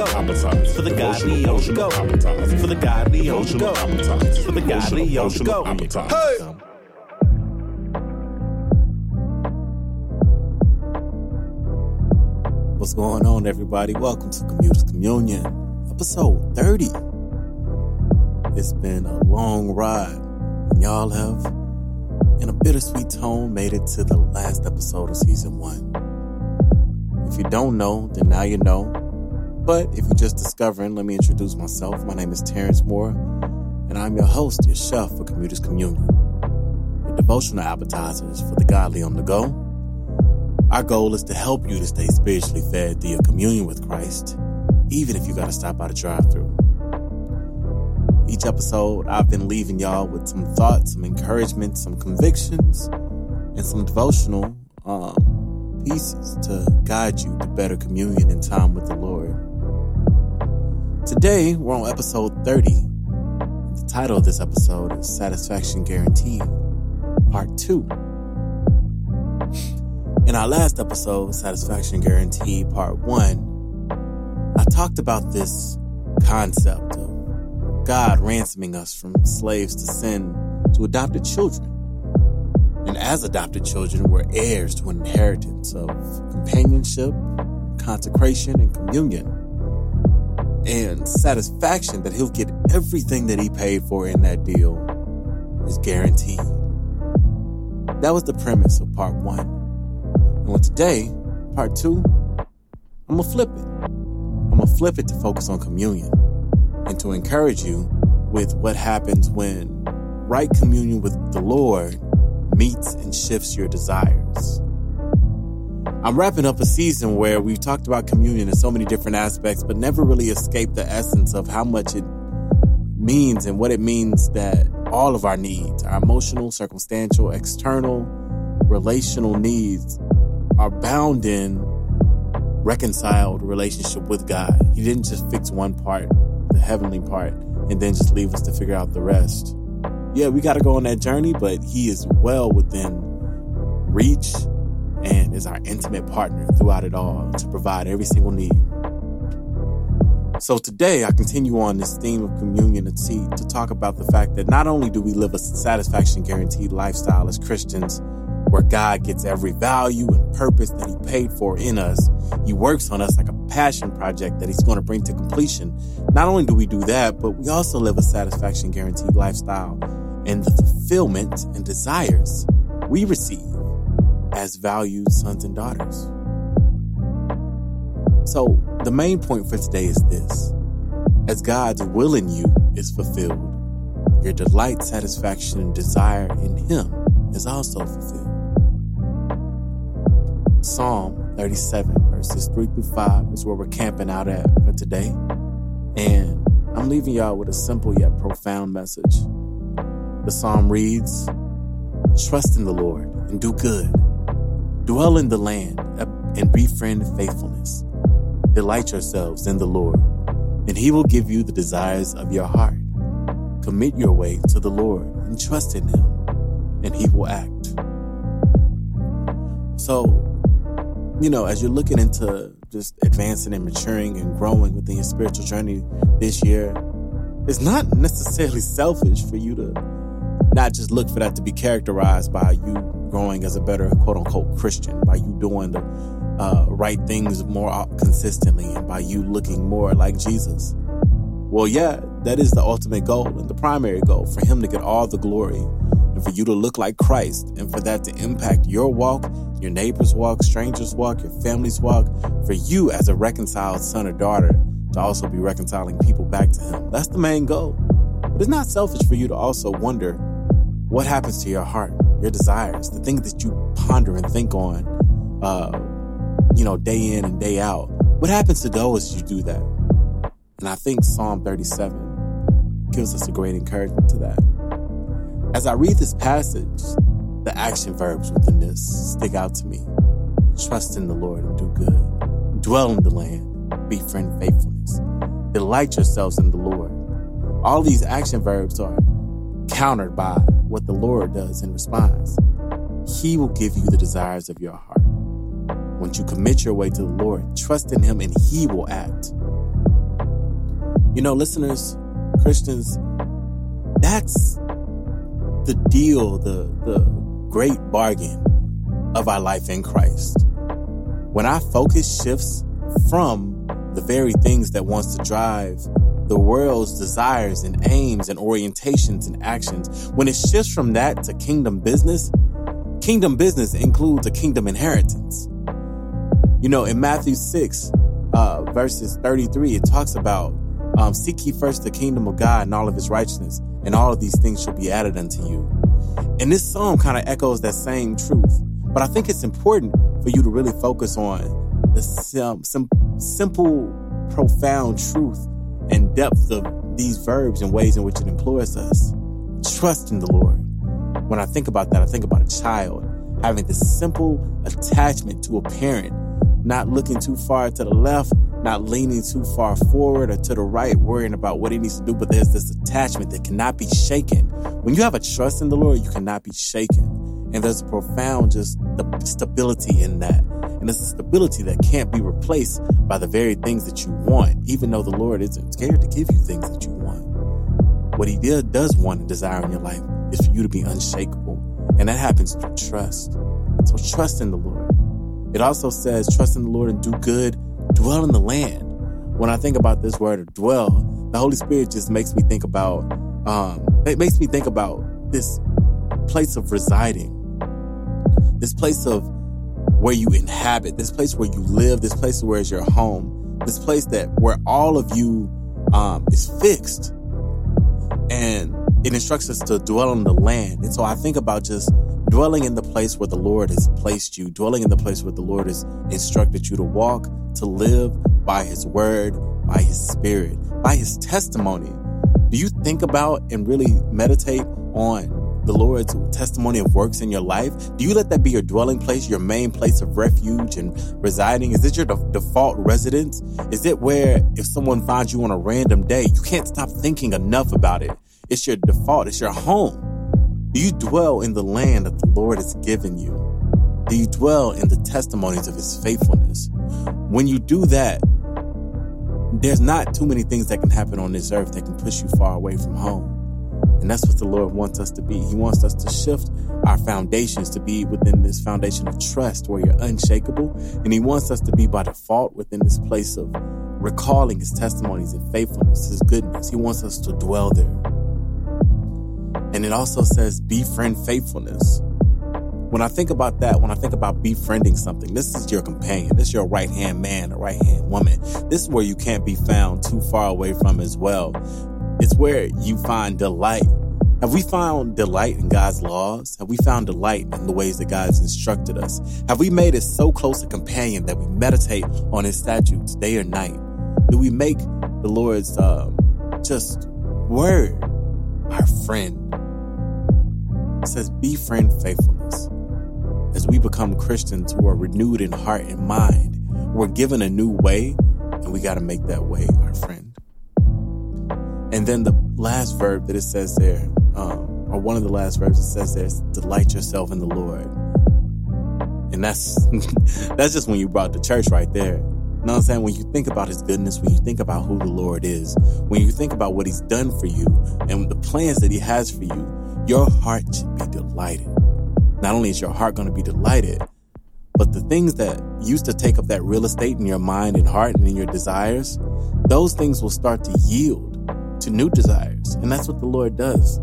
go. For the godly go. For the godly go. For the godly go. Hey! What's going on, everybody? Welcome to Commuters Communion, episode 30. It's been a long ride, and y'all have, in a bittersweet tone, made it to the last episode of season one. If you don't know, then now you know. But if you're just discovering, let me introduce myself. My name is Terrence Moore, and I'm your host, your chef for Commuters Communion, your devotional appetizers for the godly on the go. Our goal is to help you to stay spiritually fed through your communion with Christ, even if you got to stop by the drive through. Each episode, I've been leaving y'all with some thoughts, some encouragement, some convictions, and some devotional um, pieces to guide you to better communion and time with the Lord. Today, we're on episode 30. The title of this episode is Satisfaction Guaranteed, Part 2. In our last episode, Satisfaction Guaranteed, Part 1, I talked about this concept of God ransoming us from slaves to sin to adopted children. And as adopted children, we're heirs to an inheritance of companionship, consecration, and communion. And satisfaction that he'll get everything that he paid for in that deal is guaranteed. That was the premise of part one. And today, part two, I'm gonna flip it. I'm gonna flip it to focus on communion and to encourage you with what happens when right communion with the Lord meets and shifts your desires. I'm wrapping up a season where we've talked about communion in so many different aspects, but never really escaped the essence of how much it means and what it means that all of our needs, our emotional, circumstantial, external, relational needs, are bound in reconciled relationship with God. He didn't just fix one part, the heavenly part, and then just leave us to figure out the rest yeah, we got to go on that journey, but he is well within reach and is our intimate partner throughout it all to provide every single need. So today I continue on this theme of communion and tea to talk about the fact that not only do we live a satisfaction guaranteed lifestyle as Christians, where God gets every value and purpose that He paid for in us. He works on us like a passion project that He's going to bring to completion. Not only do we do that, but we also live a satisfaction guaranteed lifestyle and the fulfillment and desires we receive as valued sons and daughters. So, the main point for today is this as God's will in you is fulfilled, your delight, satisfaction, and desire in Him is also fulfilled. Psalm 37, verses 3 through 5 is where we're camping out at for today. And I'm leaving y'all with a simple yet profound message. The psalm reads Trust in the Lord and do good. Dwell in the land uh, and befriend faithfulness. Delight yourselves in the Lord, and he will give you the desires of your heart. Commit your way to the Lord and trust in him, and he will act. So, you know, as you're looking into just advancing and maturing and growing within your spiritual journey this year, it's not necessarily selfish for you to not just look for that to be characterized by you growing as a better quote unquote Christian, by you doing the uh, right things more consistently, and by you looking more like Jesus. Well, yeah, that is the ultimate goal and the primary goal for Him to get all the glory and for you to look like Christ and for that to impact your walk, your neighbor's walk, strangers' walk, your family's walk, for you as a reconciled son or daughter to also be reconciling people back to Him. That's the main goal. But it's not selfish for you to also wonder what happens to your heart, your desires, the things that you ponder and think on, uh, you know, day in and day out. What happens to those as you do that? And I think Psalm 37 gives us a great encouragement to that. As I read this passage, the action verbs within this stick out to me. Trust in the Lord and do good. Dwell in the land, befriend faithfulness. Delight yourselves in the Lord. All these action verbs are countered by what the Lord does in response. He will give you the desires of your heart. Once you commit your way to the Lord, trust in Him and He will act. You know, listeners, Christians, that's the deal, the, the great bargain of our life in Christ. When our focus shifts from the very things that wants to drive the world's desires and aims and orientations and actions, when it shifts from that to kingdom business, kingdom business includes a kingdom inheritance. You know, in Matthew 6, uh, verses 33, it talks about um, seek ye first the kingdom of God and all of his righteousness, and all of these things shall be added unto you. And this psalm kind of echoes that same truth. But I think it's important for you to really focus on the sim- sim- simple, profound truth and depth of these verbs and ways in which it implores us. Trust in the Lord. When I think about that, I think about a child having this simple attachment to a parent, not looking too far to the left, not leaning too far forward or to the right, worrying about what he needs to do, but there's this attachment that cannot be shaken. When you have a trust in the Lord, you cannot be shaken. And there's a profound just stability in that. And it's a stability that can't be replaced by the very things that you want, even though the Lord isn't scared to give you things that you want. What he did, does want and desire in your life is for you to be unshakable. And that happens through trust. So trust in the Lord. It also says, trust in the Lord and do good, dwell in the land. When I think about this word dwell, the Holy Spirit just makes me think about, um, it makes me think about this place of residing this place of where you inhabit, this place where you live, this place where is your home, this place that where all of you um, is fixed. And it instructs us to dwell on the land. And so I think about just dwelling in the place where the Lord has placed you, dwelling in the place where the Lord has instructed you to walk, to live by his word, by his spirit, by his testimony. Do you think about and really meditate on the Lord's testimony of works in your life? Do you let that be your dwelling place, your main place of refuge and residing? Is it your de- default residence? Is it where if someone finds you on a random day, you can't stop thinking enough about it? It's your default, it's your home. Do you dwell in the land that the Lord has given you? Do you dwell in the testimonies of his faithfulness? When you do that, there's not too many things that can happen on this earth that can push you far away from home. And that's what the Lord wants us to be. He wants us to shift our foundations to be within this foundation of trust where you're unshakable. And He wants us to be by default within this place of recalling His testimonies and faithfulness, His goodness. He wants us to dwell there. And it also says befriend faithfulness. When I think about that, when I think about befriending something, this is your companion. This is your right hand man or right hand woman. This is where you can't be found too far away from as well. It's where you find delight. Have we found delight in God's laws? Have we found delight in the ways that God's instructed us? Have we made it so close a companion that we meditate on His statutes day or night? Do we make the Lord's um, just word our friend? It says, befriend faithfulness. As we become Christians who are renewed in heart and mind, we're given a new way, and we got to make that way our friend. And then the last verb that it says there, um, or one of the last verbs it says there is delight yourself in the Lord. And that's that's just when you brought the church right there. You know what I'm saying? When you think about his goodness, when you think about who the Lord is, when you think about what he's done for you and the plans that he has for you, your heart should be delighted. Not only is your heart going to be delighted, but the things that used to take up that real estate in your mind and heart and in your desires, those things will start to yield to new desires. And that's what the Lord does.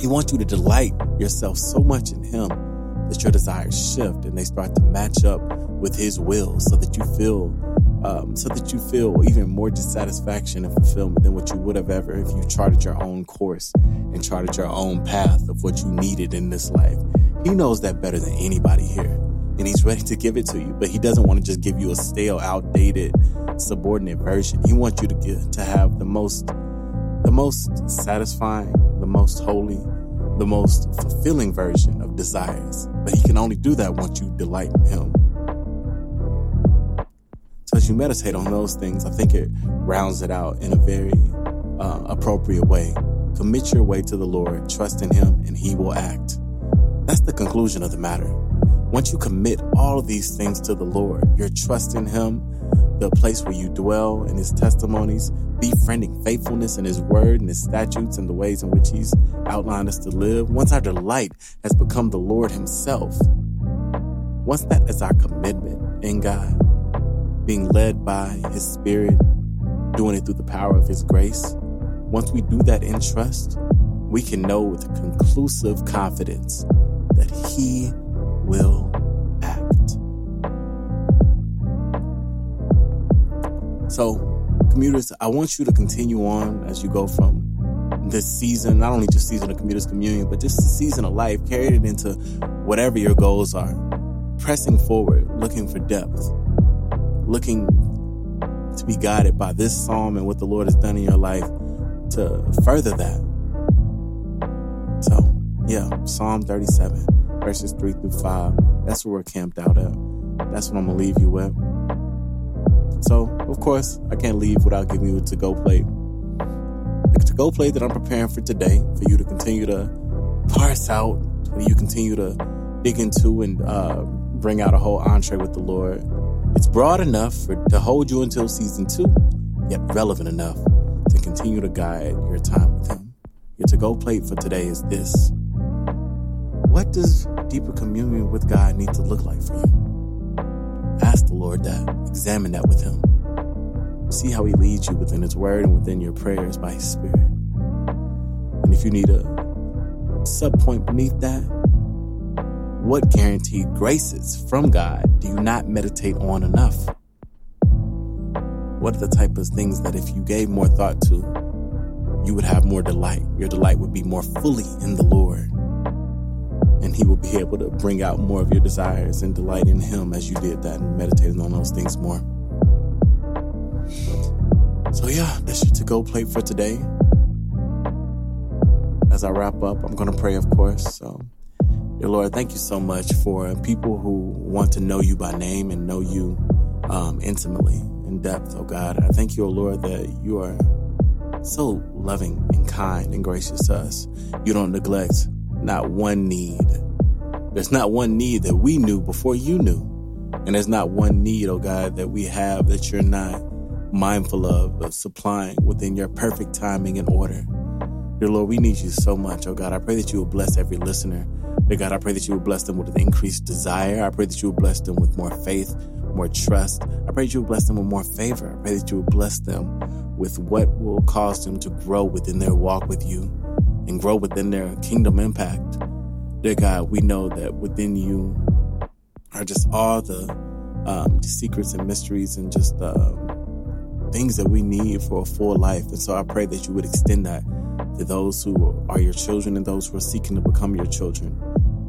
He wants you to delight yourself so much in Him that your desires shift and they start to match up with His will so that you feel. Um, so that you feel even more dissatisfaction and fulfillment than what you would have ever if you charted your own course and charted your own path of what you needed in this life. He knows that better than anybody here and he's ready to give it to you, but he doesn't want to just give you a stale, outdated, subordinate version. He wants you to get to have the most the most satisfying, the most holy, the most fulfilling version of desires. But He can only do that once you delight in Him. So as you meditate on those things, I think it rounds it out in a very uh, appropriate way. Commit your way to the Lord, trust in Him, and He will act. That's the conclusion of the matter. Once you commit all of these things to the Lord, you're trusting Him, the place where you dwell in His testimonies, befriending faithfulness in His word and His statutes and the ways in which He's outlined us to live. Once our delight has become the Lord Himself, once that is our commitment in God, being led by His Spirit, doing it through the power of His grace, once we do that in trust, we can know with conclusive confidence that He will So, commuters, I want you to continue on as you go from this season, not only just season of commuters communion, but just the season of life, carry it into whatever your goals are. Pressing forward, looking for depth, looking to be guided by this psalm and what the Lord has done in your life to further that. So, yeah, Psalm 37, verses 3 through 5. That's where we're camped out at. That's what I'm going to leave you with. So, of course, I can't leave without giving you a to go plate. The to go plate that I'm preparing for today for you to continue to parse out, for you continue to dig into and uh, bring out a whole entree with the Lord. It's broad enough for, to hold you until season two, yet relevant enough to continue to guide your time with Him. Your to go plate for today is this What does deeper communion with God need to look like for you? Ask the Lord that, examine that with Him. See how He leads you within His Word and within your prayers by His Spirit. And if you need a sub point beneath that, what guaranteed graces from God do you not meditate on enough? What are the type of things that if you gave more thought to, you would have more delight? Your delight would be more fully in the Lord. And He will be able to bring out more of your desires and delight in Him as you did that and meditated on those things more. So, yeah, that's your to go plate for today. As I wrap up, I'm going to pray, of course. So, dear Lord, thank you so much for people who want to know you by name and know you um, intimately in depth, oh God. I thank you, oh Lord, that you are so loving and kind and gracious to us. You don't neglect not one need. There's not one need that we knew before you knew. And there's not one need, oh God, that we have that you're not mindful of, of supplying within your perfect timing and order. Dear Lord, we need you so much, oh God. I pray that you will bless every listener. Dear God, I pray that you will bless them with increased desire. I pray that you will bless them with more faith, more trust. I pray that you will bless them with more favor. I pray that you will bless them with what will cause them to grow within their walk with you and grow within their kingdom impact. Dear God, we know that within you are just all the um, secrets and mysteries and just uh, things that we need for a full life. And so I pray that you would extend that to those who are your children and those who are seeking to become your children.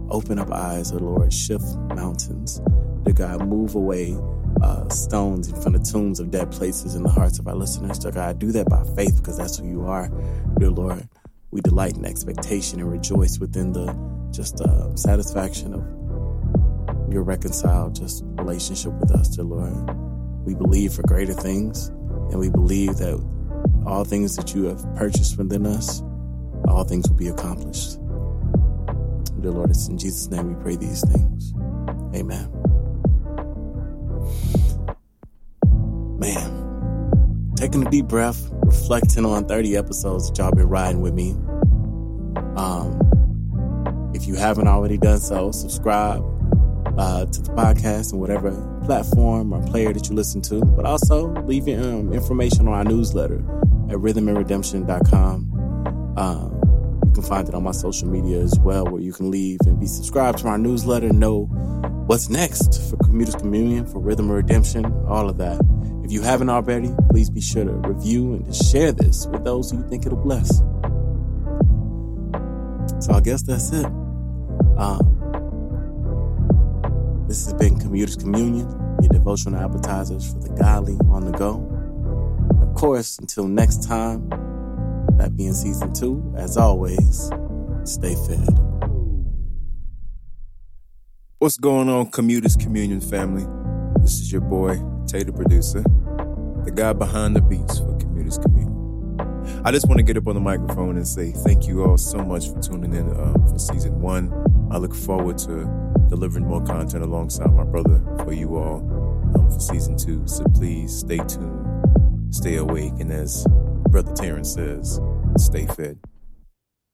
Open up eyes, O Lord, shift mountains. Dear God, move away uh, stones in front of tombs of dead places in the hearts of our listeners. Dear God, do that by faith because that's who you are, dear Lord. We delight in expectation and rejoice within the just uh, satisfaction of your reconciled just relationship with us, dear Lord. We believe for greater things, and we believe that all things that you have purchased within us, all things will be accomplished. Dear Lord, it's in Jesus' name we pray these things. Amen. Man, taking a deep breath, reflecting on 30 episodes that y'all been riding with me. Um, if you haven't already done so, subscribe uh, to the podcast and whatever platform or player that you listen to, but also leave your um, information on our newsletter at rhythmandredemption.com. Um, you can find it on my social media as well, where you can leave and be subscribed to our newsletter, know what's next for Commuters Communion, for Rhythm and Redemption, all of that. If you haven't already, please be sure to review and to share this with those who you think it'll bless. So I guess that's it. Um, this has been Commuters Communion, your devotional appetizers for the godly on the go. And of course, until next time, that being season two, as always, stay fed. What's going on, Commuters Communion family? This is your boy, Tay the producer, the guy behind the beats for Commuters Communion. I just want to get up on the microphone and say thank you all so much for tuning in uh, for season one. I look forward to delivering more content alongside my brother for you all um, for season two. So please stay tuned, stay awake, and as Brother Terrence says, stay fed.